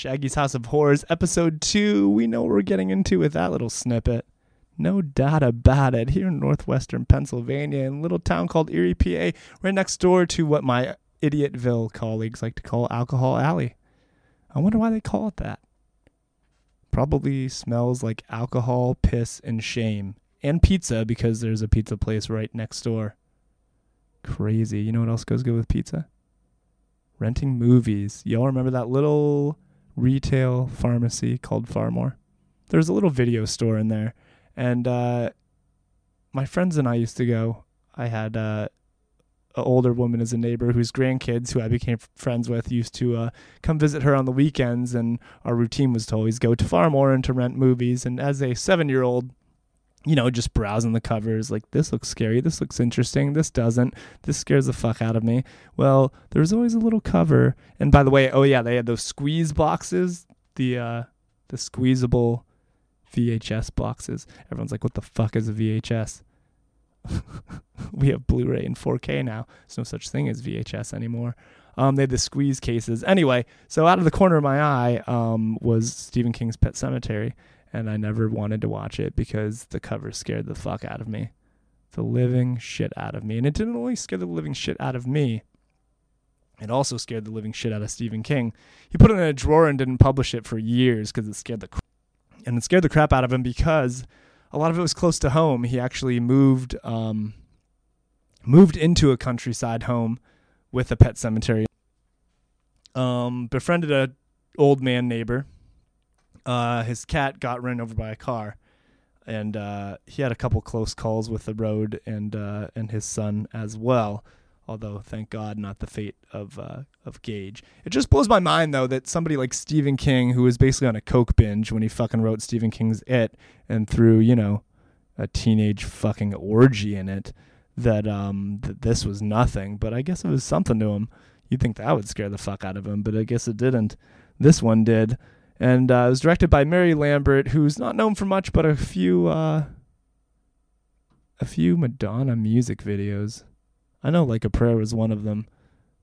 Shaggy's House of Horrors, episode two. We know what we're getting into with that little snippet. No doubt about it. Here in northwestern Pennsylvania, in a little town called Erie, PA, right next door to what my Idiotville colleagues like to call Alcohol Alley. I wonder why they call it that. Probably smells like alcohol, piss, and shame. And pizza because there's a pizza place right next door. Crazy. You know what else goes good with pizza? Renting movies. Y'all remember that little retail pharmacy called Phar-Mor? There's a little video store in there. And uh, my friends and I used to go. I had uh, an older woman as a neighbor whose grandkids, who I became friends with, used to uh, come visit her on the weekends. And our routine was to always go to Phar-Mor and to rent movies. And as a seven year old, you know, just browsing the covers, like this looks scary, this looks interesting, this doesn't, this scares the fuck out of me. Well, there's always a little cover, and by the way, oh yeah, they had those squeeze boxes, the uh, the squeezable VHS boxes. Everyone's like, what the fuck is a VHS? we have Blu-ray and 4K now. There's no such thing as VHS anymore. Um, they had the squeeze cases. Anyway, so out of the corner of my eye um, was Stephen King's Pet Sematary and I never wanted to watch it because the cover scared the fuck out of me. The living shit out of me. And it didn't only scare the living shit out of me, it also scared the living shit out of Stephen King. He put it in a drawer and didn't publish it for years because it scared the cr- and it scared the crap out of him because a lot of it was close to home. He actually moved um, moved into a countryside home with a pet cemetery. Um, befriended a old man neighbor uh, his cat got run over by a car, and uh, he had a couple close calls with the road and uh, and his son as well. Although, thank God, not the fate of uh, of Gage. It just blows my mind though that somebody like Stephen King, who was basically on a coke binge when he fucking wrote Stephen King's It, and threw you know a teenage fucking orgy in it, that um that this was nothing. But I guess it was something to him. You'd think that would scare the fuck out of him, but I guess it didn't. This one did and uh, it was directed by Mary Lambert, who's not known for much, but a few uh, a few Madonna music videos. I know "Like a Prayer" was one of them,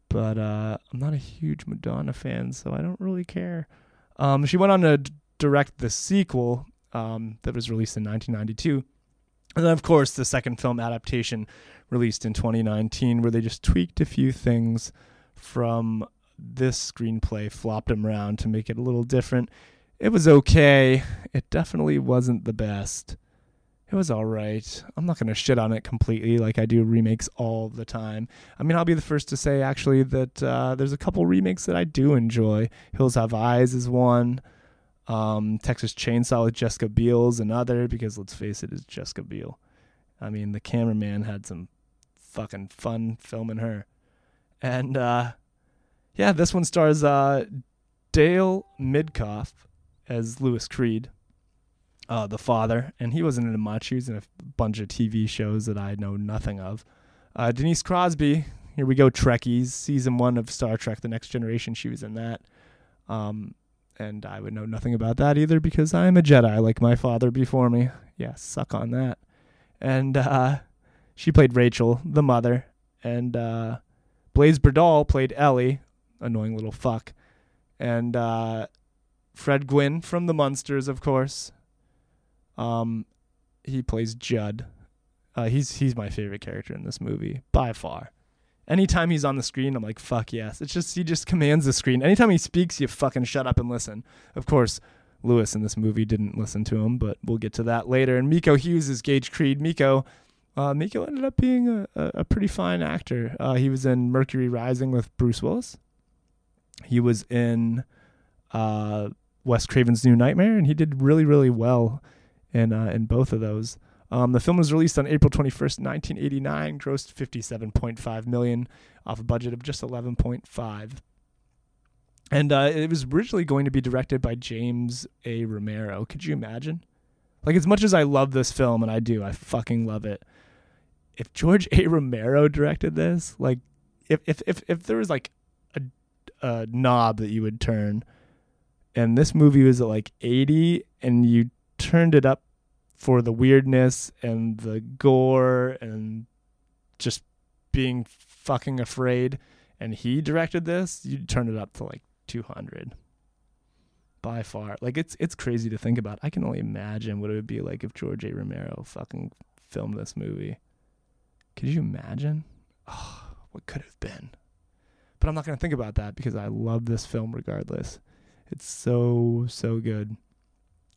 but uh, I'm not a huge Madonna fan, so I don't really care. Um, she went on to d- direct the sequel um, that was released in 1992, and then of course the second film adaptation released in 2019, where they just tweaked a few things from this screenplay flopped him around to make it a little different. It was okay. It definitely wasn't the best. It was all right. I'm not going to shit on it completely like I do remakes all the time. I mean, I'll be the first to say actually that uh, there's a couple remakes that I do enjoy. Hills Have Eyes is one. Um, Texas Chainsaw with Jessica Biel is another because let's face it, it's Jessica Biel. I mean, the cameraman had some fucking fun filming her. And uh, yeah, this one stars uh, Dale Midkiff as Louis Creed, uh, the father, and he wasn't in much. He was in a bunch of TV shows that I know nothing of. Uh, Denise Crosby, here we go, Trekkies, season one of Star Trek: The Next Generation. She was in that, um, and I would know nothing about that either because I am a Jedi, like my father before me. Yeah, suck on that. And uh, she played Rachel, the mother, and uh, Blaze Berdahl played Ellie, annoying little fuck. And uh, Fred Gwynne from the Munsters, of course. Um, he plays Judd. Uh, he's he's my favorite character in this movie by far. Anytime he's on the screen, I'm like, fuck yes. It's just he just commands the screen. Anytime he speaks, you fucking shut up and listen. Of course, Lewis in this movie didn't listen to him, but we'll get to that later. And Miko Hughes is Gage Creed. Miko, uh, Miko ended up being a, a, pretty fine actor. Uh, he was in Mercury Rising with Bruce Willis. He was in uh, Wes Craven's New Nightmare, and he did really, really well in uh, in both of those. Um, the film was released on April 21st, 1989, grossed 57.5 million off a budget of just 11.5. And uh, it was originally going to be directed by James A. Romero. Could you imagine? Like as much as I love this film, and I do, I fucking love it. If George A. Romero directed this, like, if if if, if there was like a knob that you would turn. And this movie was at like 80 and you turned it up for the weirdness and the gore and just being fucking afraid and he directed this, you'd turn it up to like 200 by far. Like it's it's crazy to think about. I can only imagine what it would be like if George A. Romero fucking filmed this movie. Could you imagine? Oh, what could have been? But I'm not going to think about that because I love this film regardless. It's so so good.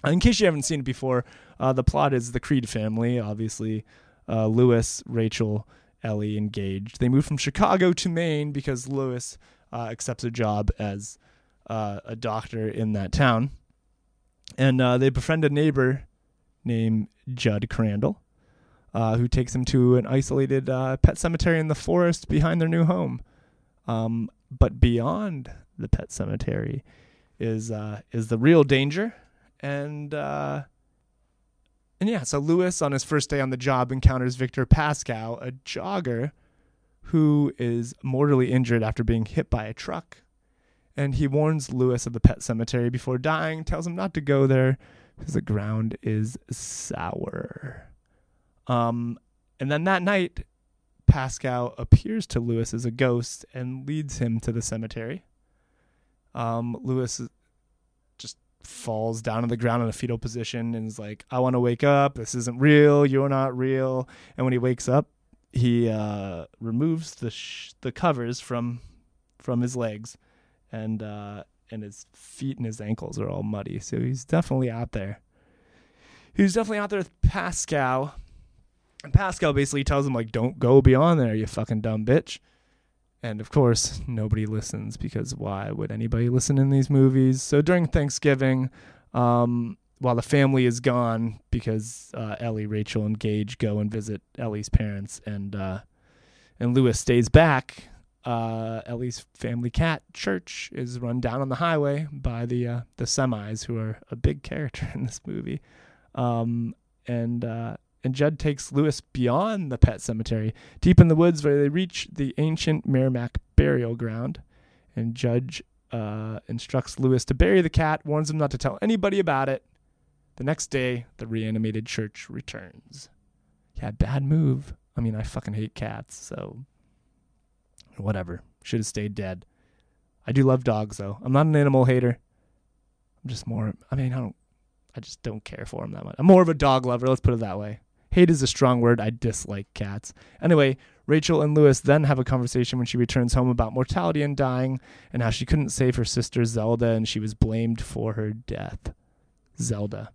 In case you haven't seen it before, uh, the plot is the Creed family, obviously uh, Lewis, Rachel, Ellie, and Gage. They move from Chicago to Maine because Lewis uh, accepts a job as uh, a doctor in that town. And uh, they befriend a neighbor named Judd Crandall, uh, who takes them to an isolated pet cemetery in the forest behind their new home. Um, but beyond the pet cemetery is is the real danger and uh, and yeah, so Lewis on his first day on the job encounters Victor Pascow, a jogger who is mortally injured after being hit by a truck. And he warns Lewis of the pet cemetery before dying, tells him not to go there because the ground is sour. Um, and then that night, Pascow appears to Lewis as a ghost and leads him to the cemetery. Um, Lewis just falls down on the ground in a fetal position and is like, I want to wake up. This isn't real. You're not real. And when he wakes up, he uh, removes the sh- the covers from from his legs, and uh, and his feet and his ankles are all muddy. So he's definitely out there. He's definitely out there with Pascow. And Pascow basically tells him like, "Don't go beyond there, you fucking dumb bitch." And of course, nobody listens because why would anybody listen in these movies? So during Thanksgiving, um, while the family is gone because uh, Ellie, Rachel, and Gage go and visit Ellie's parents, and uh, and Lewis stays back. Uh, Ellie's family cat Church is run down on the highway by the uh, the semis, who are a big character in this movie. Um, and uh, and Judd takes Lewis beyond the pet cemetery, deep in the woods where they reach the ancient Merrimack burial ground. And Judd uh, instructs Lewis to bury the cat, warns him not to tell anybody about it. The next day, the reanimated church returns. Yeah, bad move. I mean, I fucking hate cats, so whatever. Should have stayed dead. I do love dogs, though. I'm not an animal hater. I'm just more, I mean, I don't, I just don't care for them that much. I'm more of a dog lover, let's put it that way. Hate is a strong word. I dislike cats. Anyway, Rachel and Lewis then have a conversation when she returns home about mortality and dying and how she couldn't save her sister Zelda and she was blamed for her death. Zelda.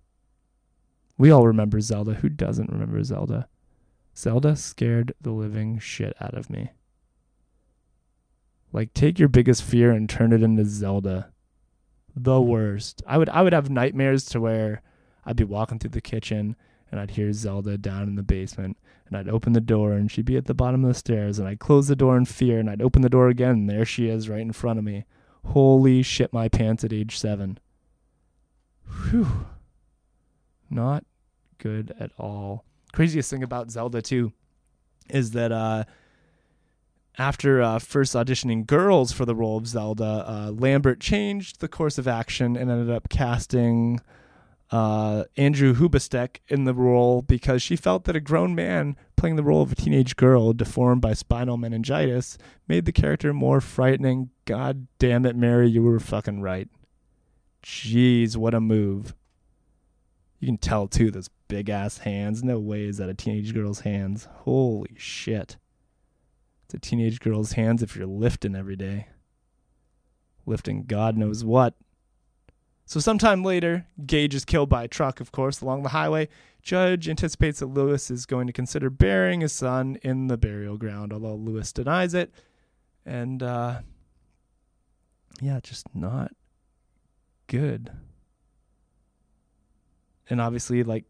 We all remember Zelda. Who doesn't remember Zelda? Zelda scared the living shit out of me. Like take your biggest fear and turn it into Zelda. The worst. I would I would have nightmares to where I'd be walking through the kitchen and I'd hear Zelda down in the basement, and I'd open the door, and she'd be at the bottom of the stairs, and I'd close the door in fear, and I'd open the door again, and there she is right in front of me. Holy shit, my pants at age seven. Whew. Not good at all. Craziest thing about Zelda, too, is that uh, after uh, first auditioning girls for the role of Zelda, uh, Lambert changed the course of action and ended up casting uh, Andrew Hubatsek in the role because she felt that a grown man playing the role of a teenage girl deformed by spinal meningitis made the character more frightening. God damn it, Mary, you were fucking right. Jeez, what a move. You can tell too, those big ass hands. No way is that a teenage girl's hands. Holy shit. It's a teenage girl's hands if you're lifting every day. Lifting God knows what. So, sometime later, Gage is killed by a truck, of course, along the highway. Judd anticipates that Lewis is going to consider burying his son in the burial ground, although Lewis denies it. And, uh, yeah, just not good. And obviously, like,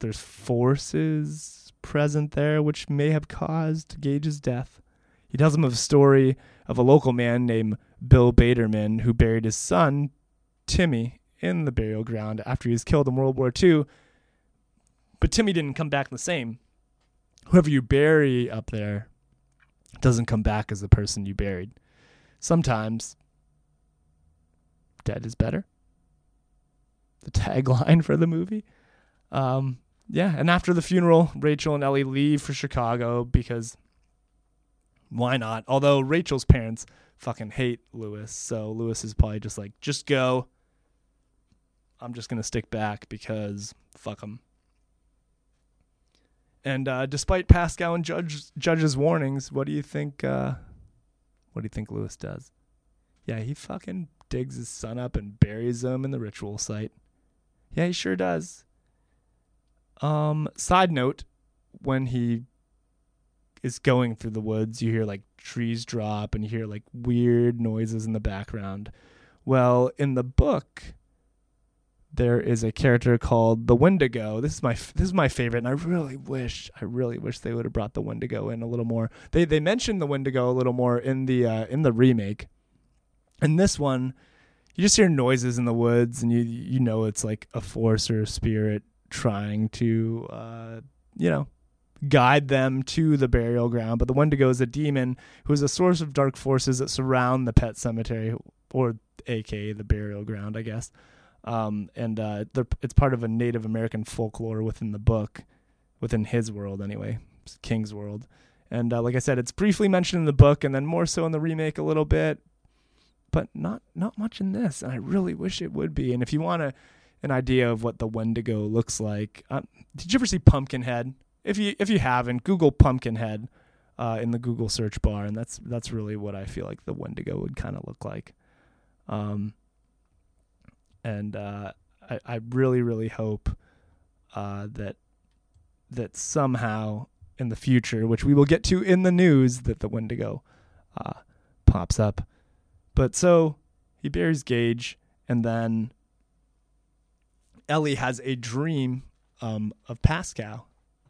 there's forces present there which may have caused Gage's death. He tells him of a story of a local man named Bill Baterman who buried his son Timmy in the burial ground after he was killed in World War II. But Timmy didn't come back the same. Whoever you bury up there doesn't come back as the person you buried. Sometimes dead is better. The tagline for the movie. Um, yeah, and after the funeral, Rachel and Ellie leave for Chicago because Why not? Although Rachel's parents fucking hate Lewis, so Lewis is probably just like, just go. I'm just gonna stick back because fuck them. And uh, despite Pascow and Judd Judd's warnings, what do you think? Uh, what do you think Lewis does? Yeah, he fucking digs his son up and buries him in the ritual site. Yeah, he sure does. Um, side note, when he is going through the woods, you hear like trees drop and you hear like weird noises in the background. Well, in the book, there is a character called the Wendigo. This is my this is my favorite, and I really wish I really wish they would have brought the Wendigo in a little more. They they mentioned the Wendigo a little more in the uh, in the remake. In this one, you just hear noises in the woods, and you you know it's like a force or a spirit trying to uh, you know guide them to the burial ground. But the Wendigo is a demon who is a source of dark forces that surround the pet cemetery, or aka the burial ground, I guess. Um, and uh, it's part of a Native American folklore within the book, within his world anyway, King's world. And uh, like I said, it's briefly mentioned in the book, and then more so in the remake a little bit, but not not much in this. And I really wish it would be. And if you want a, an idea of what the Wendigo looks like, uh, did you ever see Pumpkinhead? If you if you haven't, Google Pumpkinhead uh, in the Google search bar, and that's that's really what I feel like the Wendigo would kind of look like. Um, and uh, I, I really, really hope uh, that that somehow in the future, which we will get to in the news, that the Wendigo uh, pops up. But so he buries Gage, and then Ellie has a dream um, of Pascow,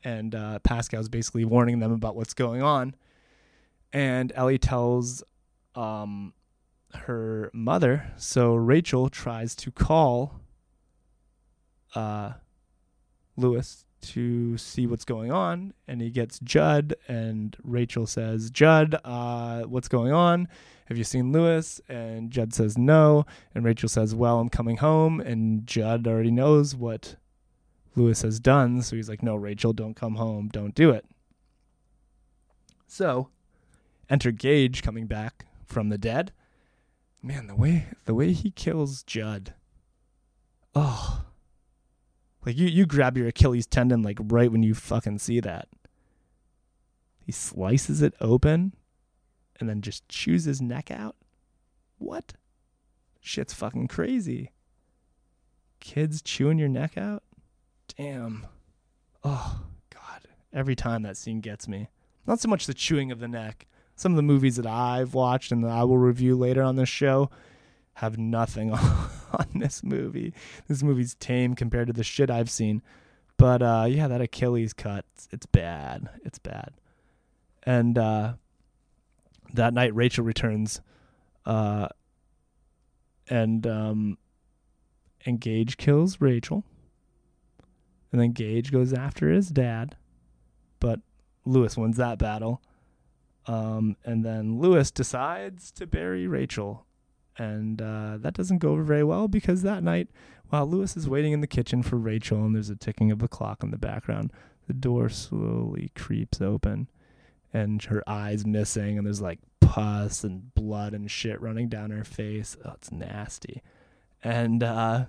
and uh, Pascow's basically warning them about what's going on. And Ellie tells um, her mother. So Rachel tries to call uh, Lewis to see what's going on, and he gets Judd, and Rachel says, "Judd, uh, what's going on? Have you seen Lewis?" And Judd says, "No," and Rachel says, "Well, I'm coming home," and Judd already knows what Lewis has done, so he's like, "No, Rachel, don't come home, don't do it." So, enter Gage coming back from the dead man, the way the way he kills Judd. Oh. Like you you grab your Achilles tendon like right when you fucking see that. He slices it open and then just chews his neck out. What? Shit's fucking crazy. Kids chewing your neck out? Damn. Oh, God. Every time that scene gets me. Not so much the chewing of the neck, some of the movies that I've watched and that I will review later on this show have nothing on, this movie. This movie's tame compared to the shit I've seen. But uh, yeah, that Achilles cut, it's, it's bad. It's bad. And uh, that night, Rachel returns, uh, and um, and Gage kills Rachel, and then Gage goes after his dad, but Lewis wins that battle, um, and then Lewis decides to bury Rachel. And uh, that doesn't go over very well because that night, while Lewis is waiting in the kitchen for Rachel and there's a ticking of the clock in the background, the door slowly creeps open and her eyes missing and there's like pus and blood and shit running down her face. Oh, it's nasty. And uh,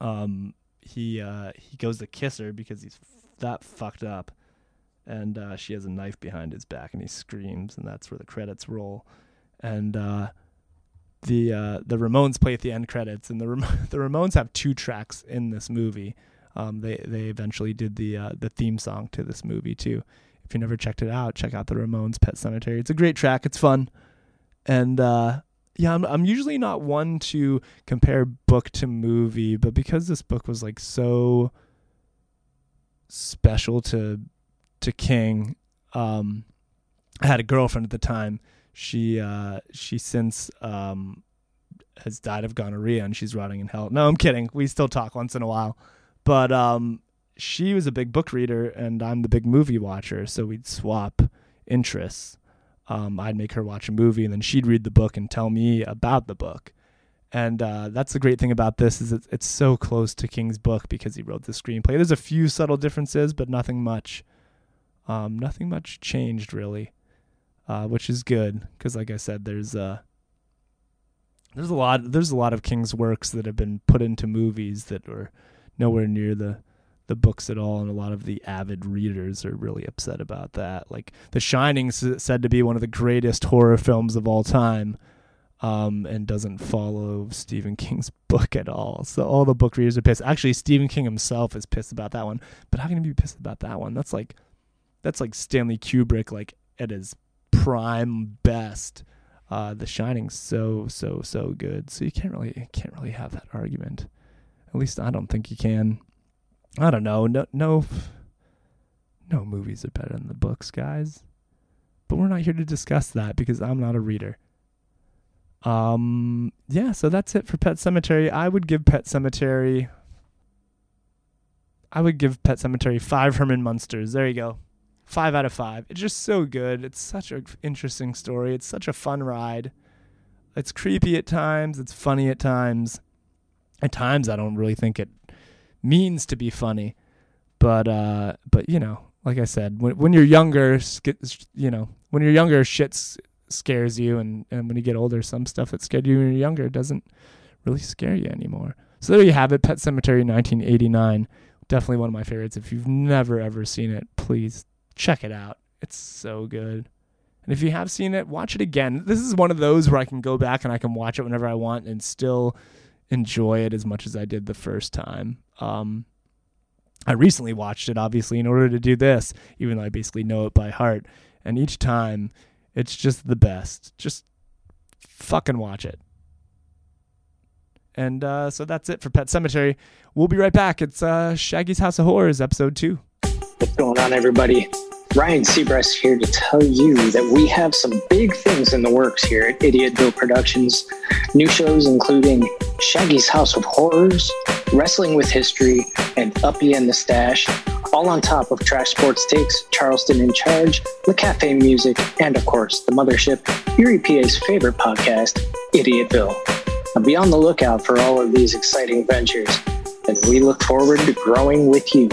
um, he uh, he goes to kiss her because he's f- that fucked up and uh, she has a knife behind his back, and he screams, and that's where the credits roll, and uh, the uh, the Ramones play at the end credits, and the Ram- the Ramones have two tracks in this movie. Um, they they eventually did the uh, the theme song to this movie too. If you never checked it out, check out the Ramones Pet Sematary. It's a great track. It's fun, and uh, yeah, I'm I'm usually not one to compare book to movie, but because this book was like so special to to King. Um, I had a girlfriend at the time. She uh, she since um, has died of gonorrhea and she's rotting in hell. No, I'm kidding. We still talk once in a while, but um, she was a big book reader and I'm the big movie watcher, so we'd swap interests. Um, I'd make her watch a movie and then she'd read the book and tell me about the book. And uh, that's the great thing about this is it's, it's so close to King's book because he wrote the screenplay. There's a few subtle differences, but nothing much. Um, nothing much changed really. uh, which is good because, like I said, there's uh, there's a lot there's a lot of King's works that have been put into movies that are nowhere near the the books at all, and a lot of the avid readers are really upset about that. Like The Shining is said to be one of the greatest horror films of all time, um, and doesn't follow Stephen King's book at all. So all the book readers are pissed. Actually, Stephen King himself is pissed about that one. But how can he be pissed about that one? That's like that's like Stanley Kubrick, like at his prime best. Uh, the Shining's so so so good. So you can't really can't really have that argument. At least I don't think you can. I don't know. No, no, no movies are better than the books, guys. But we're not here to discuss that because I'm not a reader. Um, yeah, so that's it for Pet Sematary. I would give Pet Sematary I would give Pet Sematary five Herman Munsters. There you go, five out of five. It's just so good. It's such an interesting story. It's such a fun ride. It's creepy at times. It's funny at times. At times, I don't really think it means to be funny, but uh, but you know, like I said, when when you're younger, you know, when you're younger, shit scares you, and and when you get older, some stuff that scared you when you're younger doesn't really scare you anymore. So there you have it, Pet Sematary 1989. Definitely one of my favorites. If you've never ever seen it, please check it out. It's so good. And if you have seen it, watch it again. This is one of those where I can go back and I can watch it whenever I want and still enjoy it as much as I did the first time. Um, I recently watched it, obviously, in order to do this, even though I basically know it by heart. And each time, it's just the best. Just fucking watch it. And uh, so that's it for Pet Sematary. We'll be right back. It's uh, Shaggy's House of Horrors, episode two. What's going on, everybody? Ryan Seabrest here to tell you that we have some big things in the works here at Idiotville Productions. New shows including Shaggy's House of Horrors, Wrestling with History, and Uppy and the Stash, all on top of Trash Sports Takes, Charleston in Charge, the Cafe Music, and of course, the mothership, Erie PA's favorite podcast, Idiotville. Now be on the lookout for all of these exciting ventures, and we look forward to growing with you.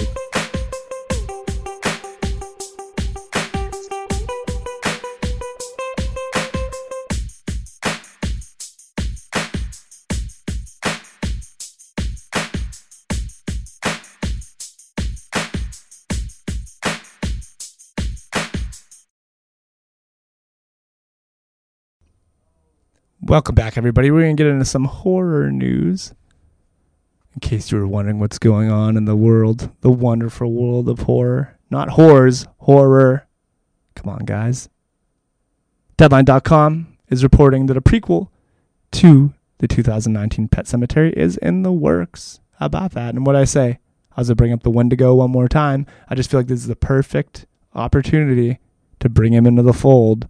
Welcome back, everybody. We're going to get into some horror news. In case you were wondering what's going on in the world, the wonderful world of horror. Not horrors, horror. Come on, guys. Deadline.com is reporting that a prequel to the 2019 Pet Sematary is in the works. How about that? And what I say, I was to bring up the Wendigo one more time. I just feel like this is the perfect opportunity to bring him into the fold,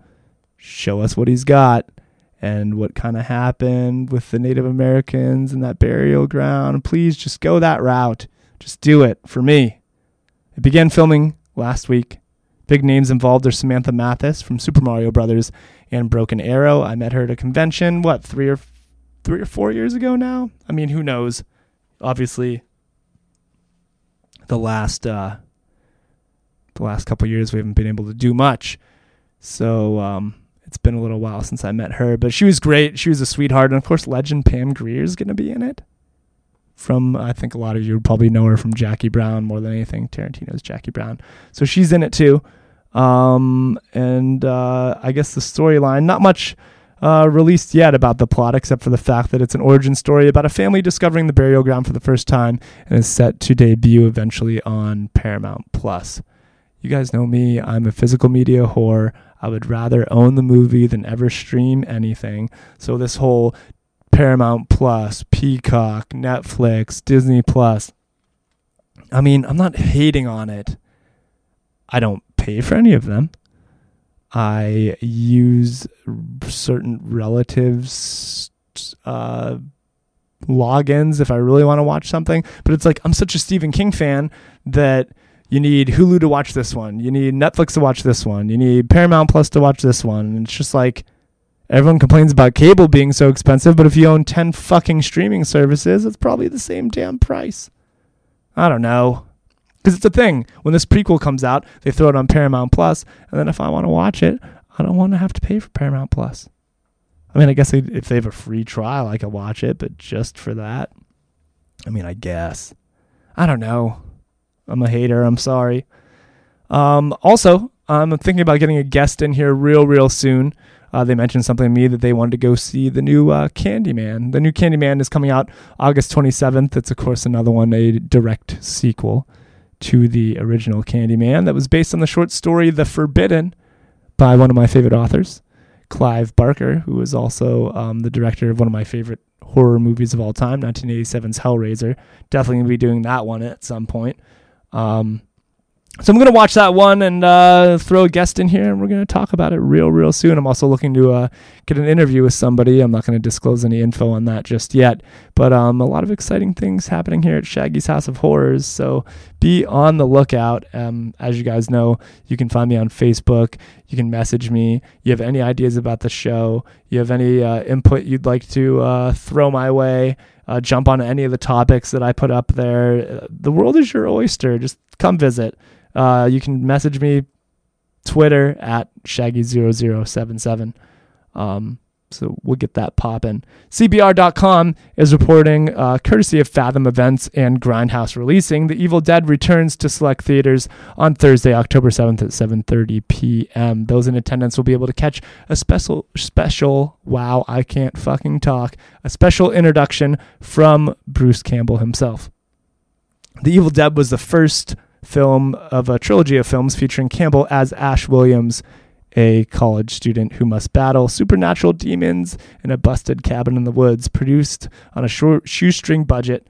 show us what he's got and what kind of happened with the Native Americans and that burial ground. Please just go that route. Just do it for me. It began filming last week. Big names involved are Samantha Mathis from Super Mario Brothers and Broken Arrow. I met her at a convention, what, three or three or four years ago now? I mean, who knows? Obviously, the last uh, the last couple years we haven't been able to do much. So um, it's been a little while since I met her, but she was great. She was a sweetheart, and of course, legend Pam Grier is going to be in it. From I think a lot of you probably know her from Jackie Brown more than anything. Tarantino's Jackie Brown, so she's in it too. Um, and uh, I guess the storyline, not much uh, released yet about the plot, except for the fact that it's an origin story about a family discovering the burial ground for the first time, and is set to debut eventually on Paramount Plus. You guys know me; I'm a physical media whore. I would rather own the movie than ever stream anything. So this whole Paramount Plus, Peacock, Netflix, Disney Plus. I mean, I'm not hating on it. I don't pay for any of them. I use certain relatives' uh, logins if I really want to watch something. But it's like I'm such a Stephen King fan that you need Hulu to watch this one. You need Netflix to watch this one. You need Paramount Plus to watch this one. And it's just like everyone complains about cable being so expensive, but if you own 10 fucking streaming services, it's probably the same damn price. I don't know. Because it's a thing. When this prequel comes out, they throw it on Paramount Plus, and then if I want to watch it, I don't want to have to pay for Paramount Plus. I mean, I guess if they have a free trial, I could watch it, but just for that, I mean, I guess. I don't know. I'm a hater. I'm sorry. Um, also, I'm thinking about getting a guest in here real, real soon. Uh, they mentioned something to me that they wanted to go see the new uh, Candyman. The new Candyman is coming out August 27th. It's, of course, another one, a direct sequel to the original Candyman that was based on the short story The Forbidden by one of my favorite authors, Clive Barker, who is also um, the director of one of my favorite horror movies of all time, 1987's Hellraiser. Definitely going to be doing that one at some point. Um, so I'm going to watch that one and uh, throw a guest in here, and we're going to talk about it real, real soon. I'm also looking to uh, get an interview with somebody. I'm not going to disclose any info on that just yet, but um, a lot of exciting things happening here at Shaggy's House of Horrors. So be on the lookout. Um, as you guys know, you can find me on Facebook. You can message me. You have any ideas about the show? You have any uh, input you'd like to uh, throw my way? Uh, jump on any of the topics that I put up there. The world is your oyster. Just come visit. Uh, you can message me Twitter at Shaggy0077. Um, so we'll get that popping. CBR.com is reporting, uh, courtesy of Fathom Events and Grindhouse Releasing, The Evil Dead returns to select theaters on Thursday, October 7th at 7:30 p.m. Those in attendance will be able to catch a special, special. Wow, I can't fucking talk. A special introduction from Bruce Campbell himself. The Evil Dead was the first film of a trilogy of films featuring Campbell as Ash Williams, a college student who must battle supernatural demons in a busted cabin in the woods. Produced on a short shoestring budget,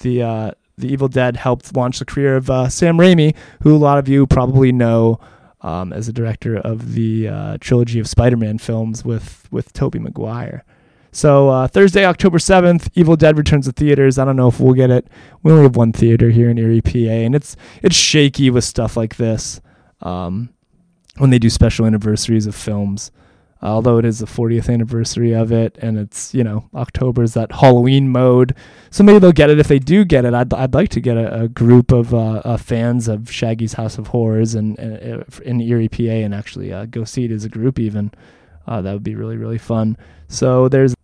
the uh, the Evil Dead helped launch the career of uh, Sam Raimi, who a lot of you probably know um, as the director of the uh, trilogy of Spider-Man films with with Tobey Maguire. So uh, Thursday, October 7th, Evil Dead returns to theaters. I don't know if we'll get it. We only have one theater here in Erie, PA, and it's it's shaky with stuff like this um, when they do special anniversaries of films. Although it is the 40th anniversary of it, and it's you know October is that Halloween mode, so maybe they'll get it. If they do get it, I'd I'd like to get a, a group of uh, uh, fans of Shaggy's House of Horrors and, uh, in Erie, PA, and actually uh, go see it as a group. Even that would be really really fun. So there's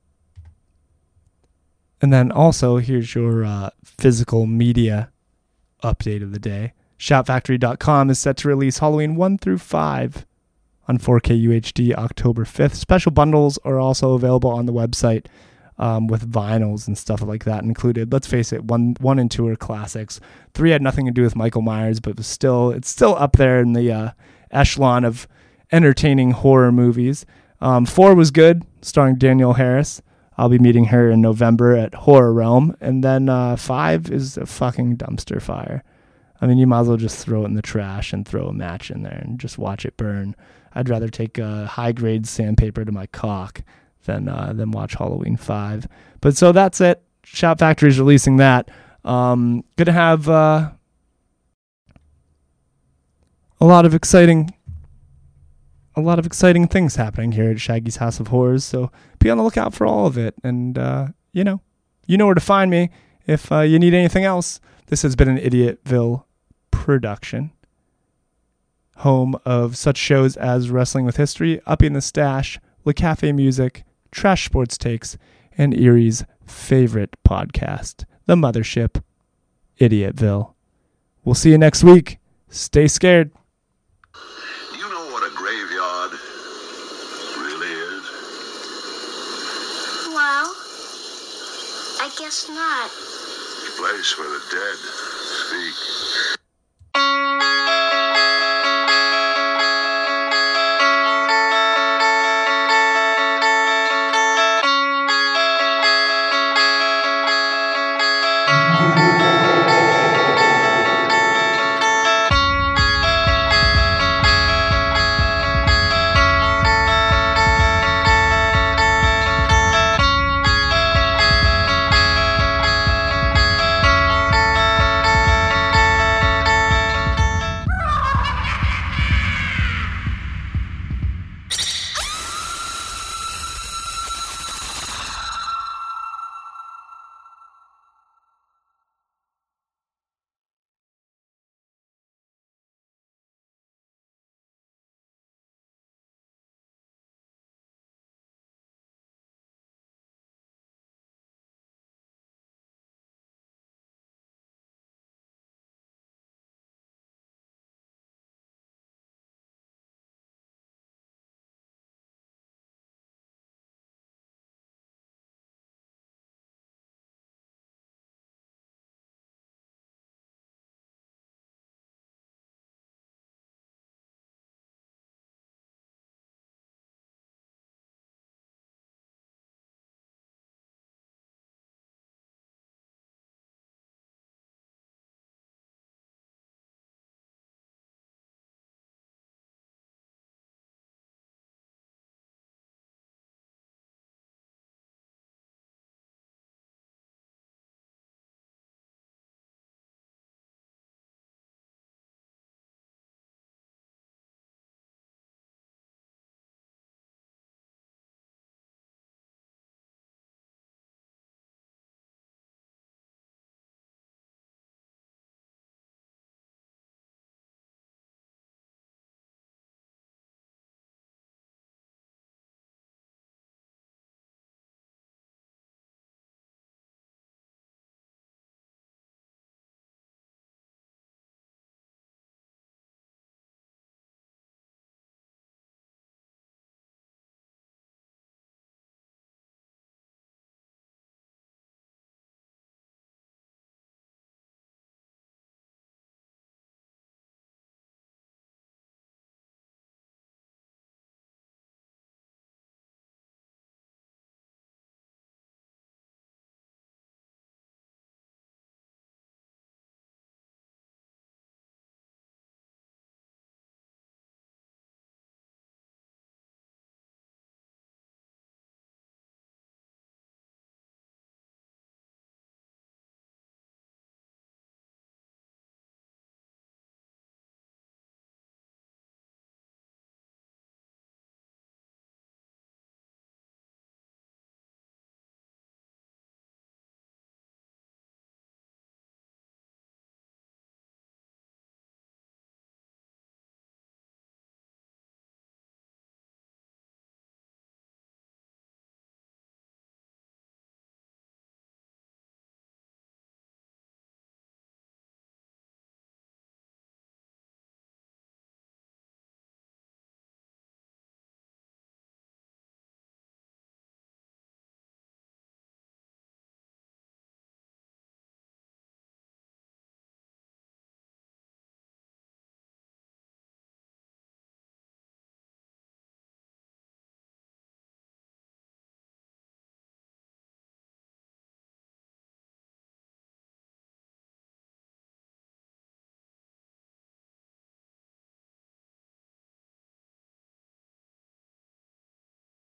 and then also, here's your uh, physical media update of the day. ShoutFactory.com is set to release Halloween 1 through 5 on 4K UHD October 5th. Special bundles are also available on the website um, with vinyls and stuff like that included. Let's face it, one, one and two are classics. Three had nothing to do with Michael Myers, but was still it's still up there in the uh, echelon of entertaining horror movies. Um, four was good, starring Danielle Harris. I'll be meeting her in November at Horror Realm. And then uh, five is a fucking dumpster fire. I mean, you might as well just throw it in the trash and throw a match in there and just watch it burn. I'd rather take a high grade sandpaper to my cock than uh, than watch Halloween Five. But so that's it. Shout Factory is releasing that. Um, gonna have uh, a lot of exciting a lot of exciting things happening here at Shaggy's House of Horrors. So be on the lookout for all of it. And, uh, you know, you know where to find me if uh, you need anything else. This has been an Idiotville production, home of such shows as Wrestling with History, Up in the Stash, Le Cafe Music, Trash Sports Takes, and Erie's favorite podcast, The Mothership, Idiotville. We'll see you next week. Stay scared. Do you know what a graveyard really is? Well, I guess not. Place where the dead speak.